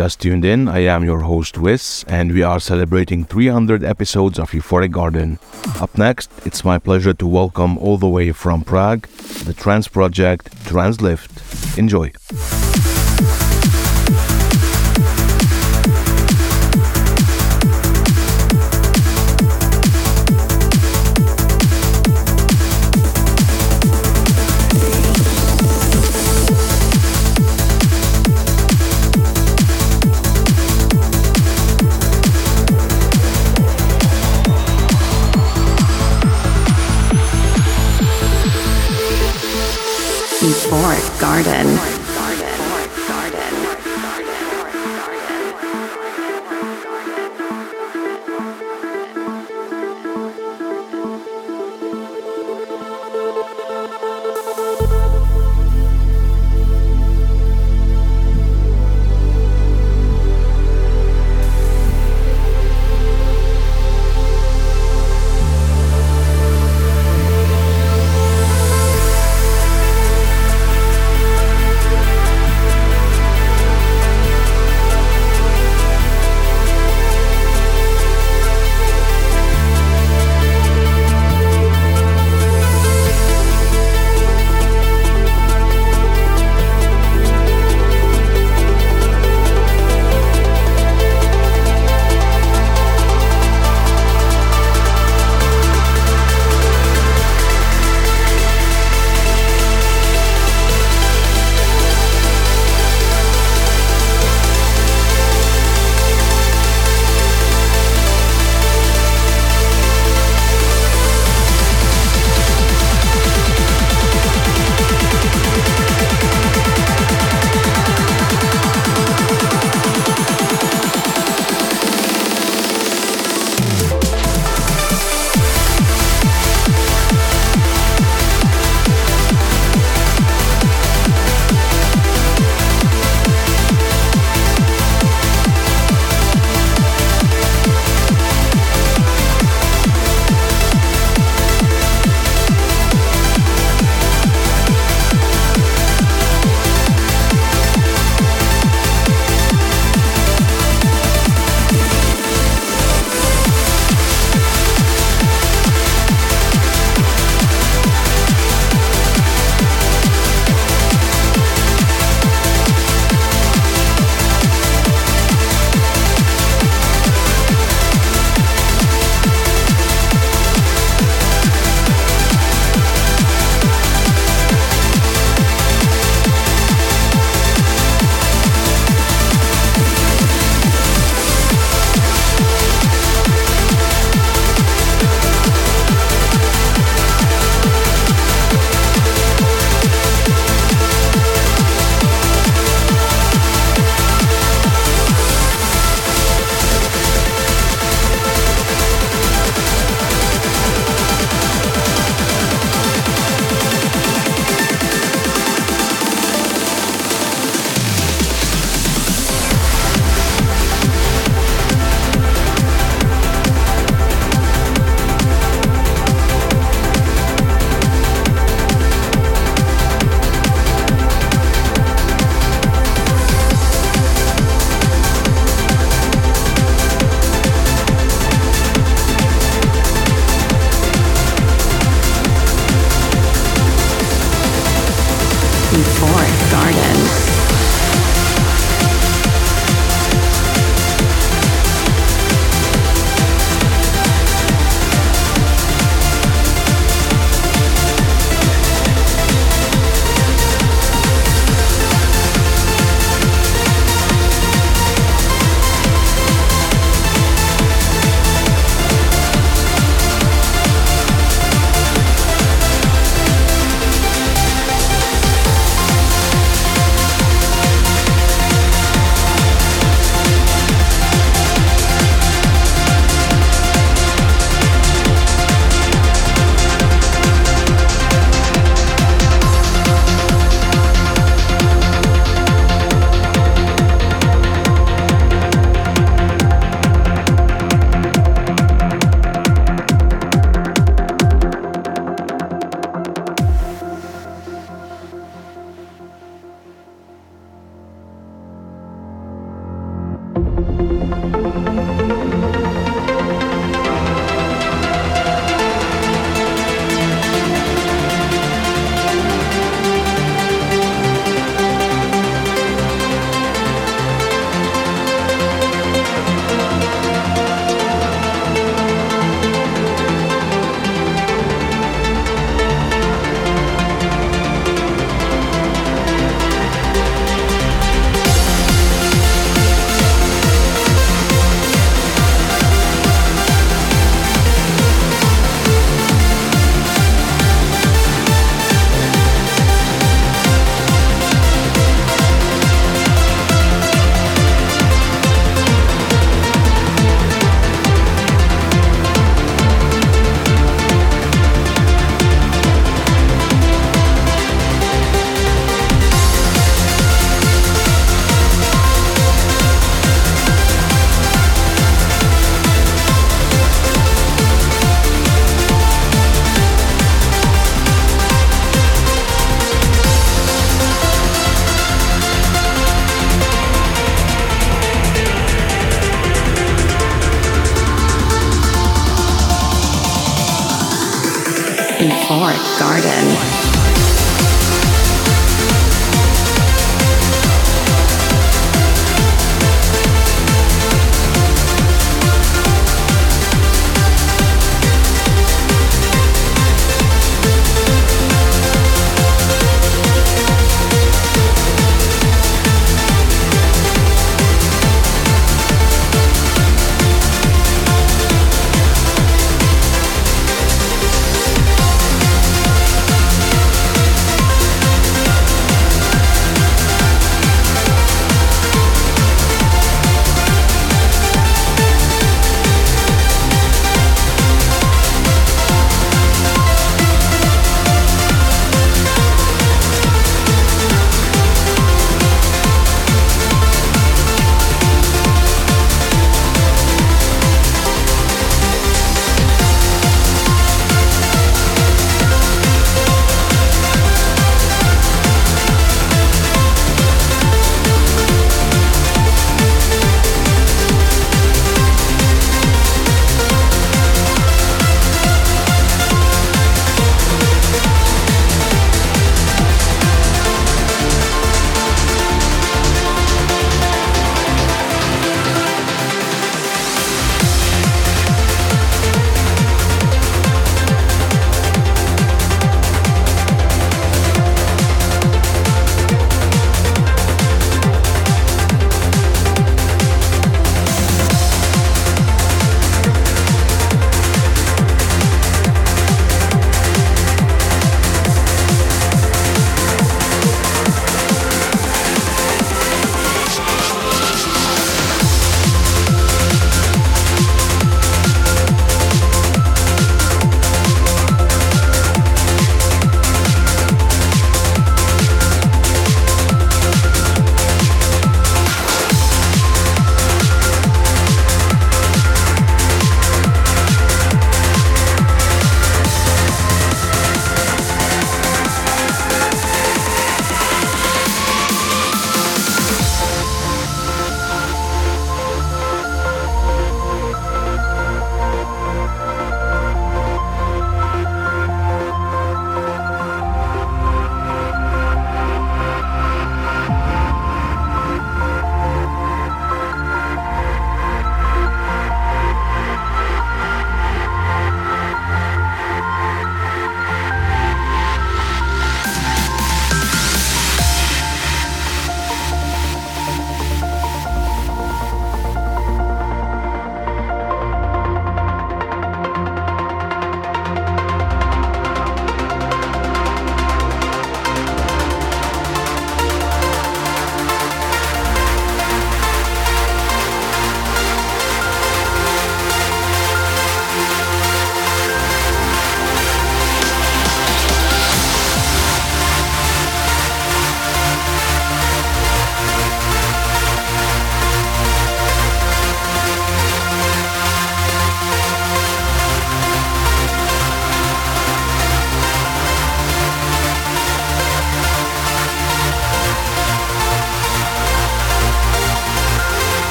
just tuned in, I am your host Wiz, and we are celebrating 300 episodes of Euphoric Garden. Up next, it's my pleasure to welcome all the way from Prague the trance project tranzLift. Enjoy. Garden.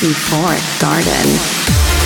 Euphoric Garden.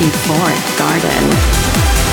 Euphoric Garden.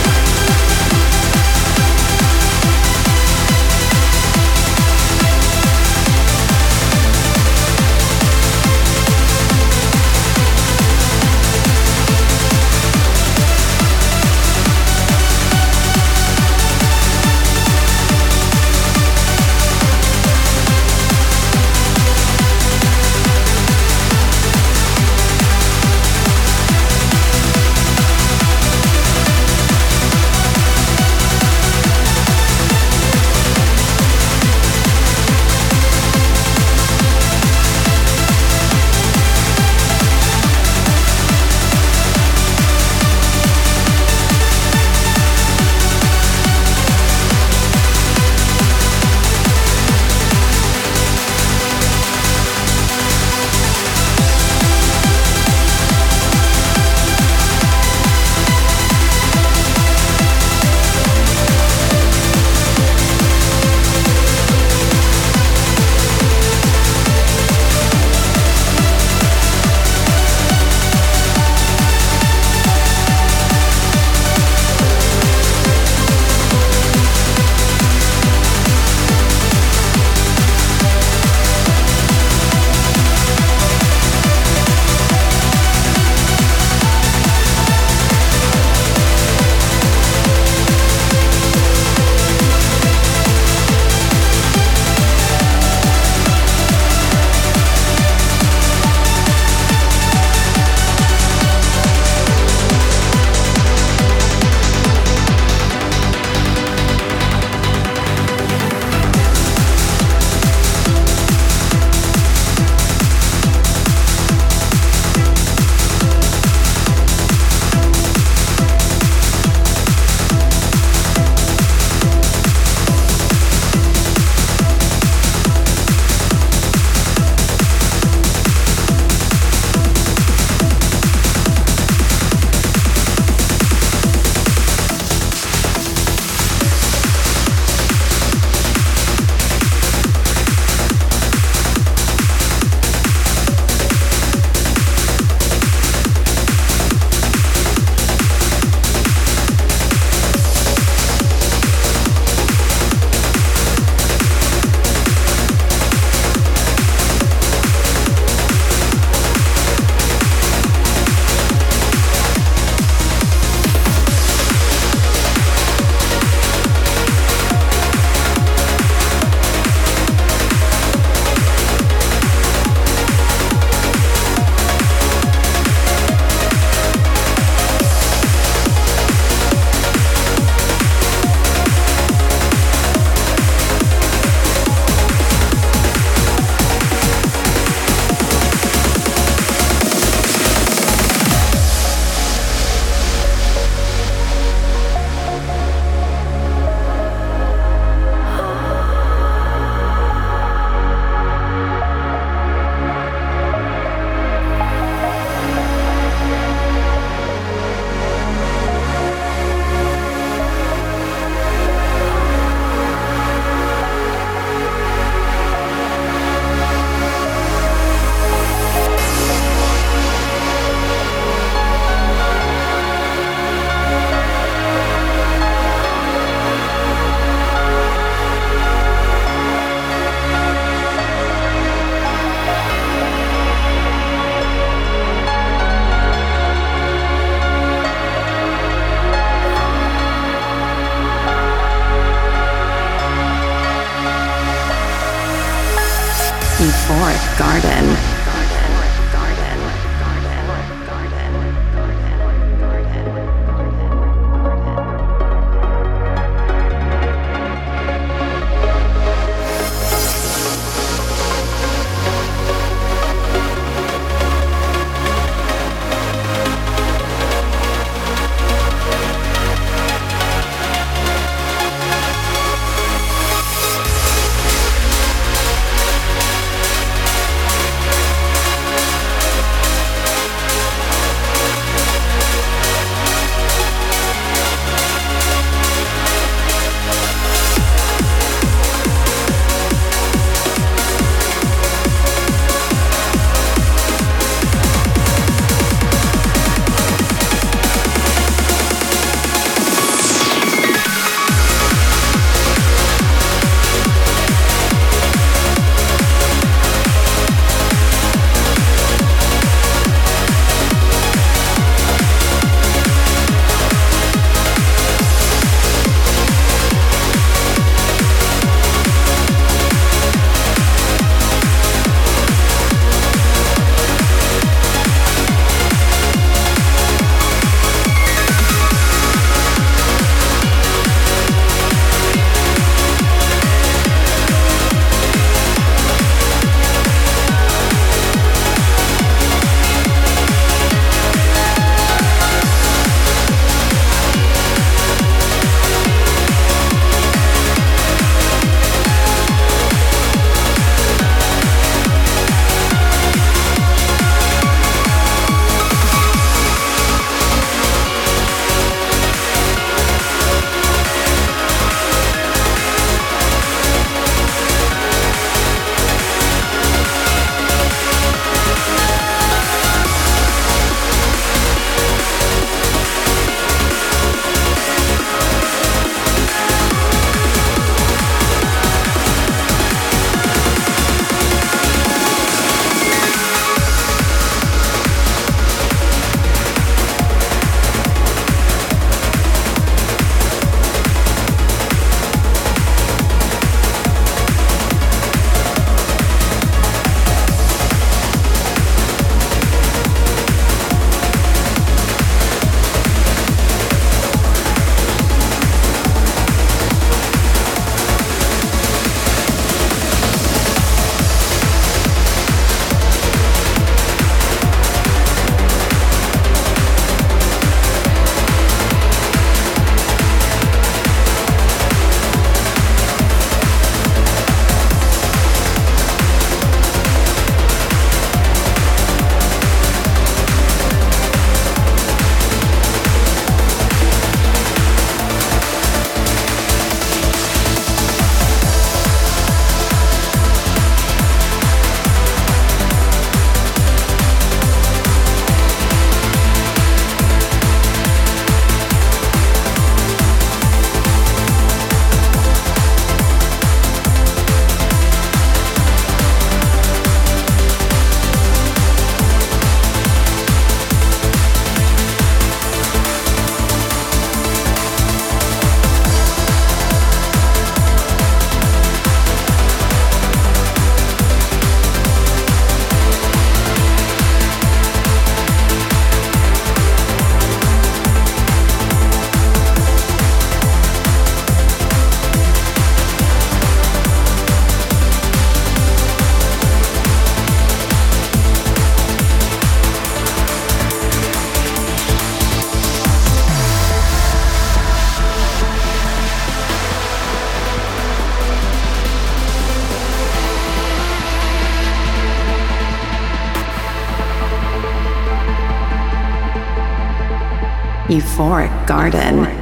Euphoric Garden.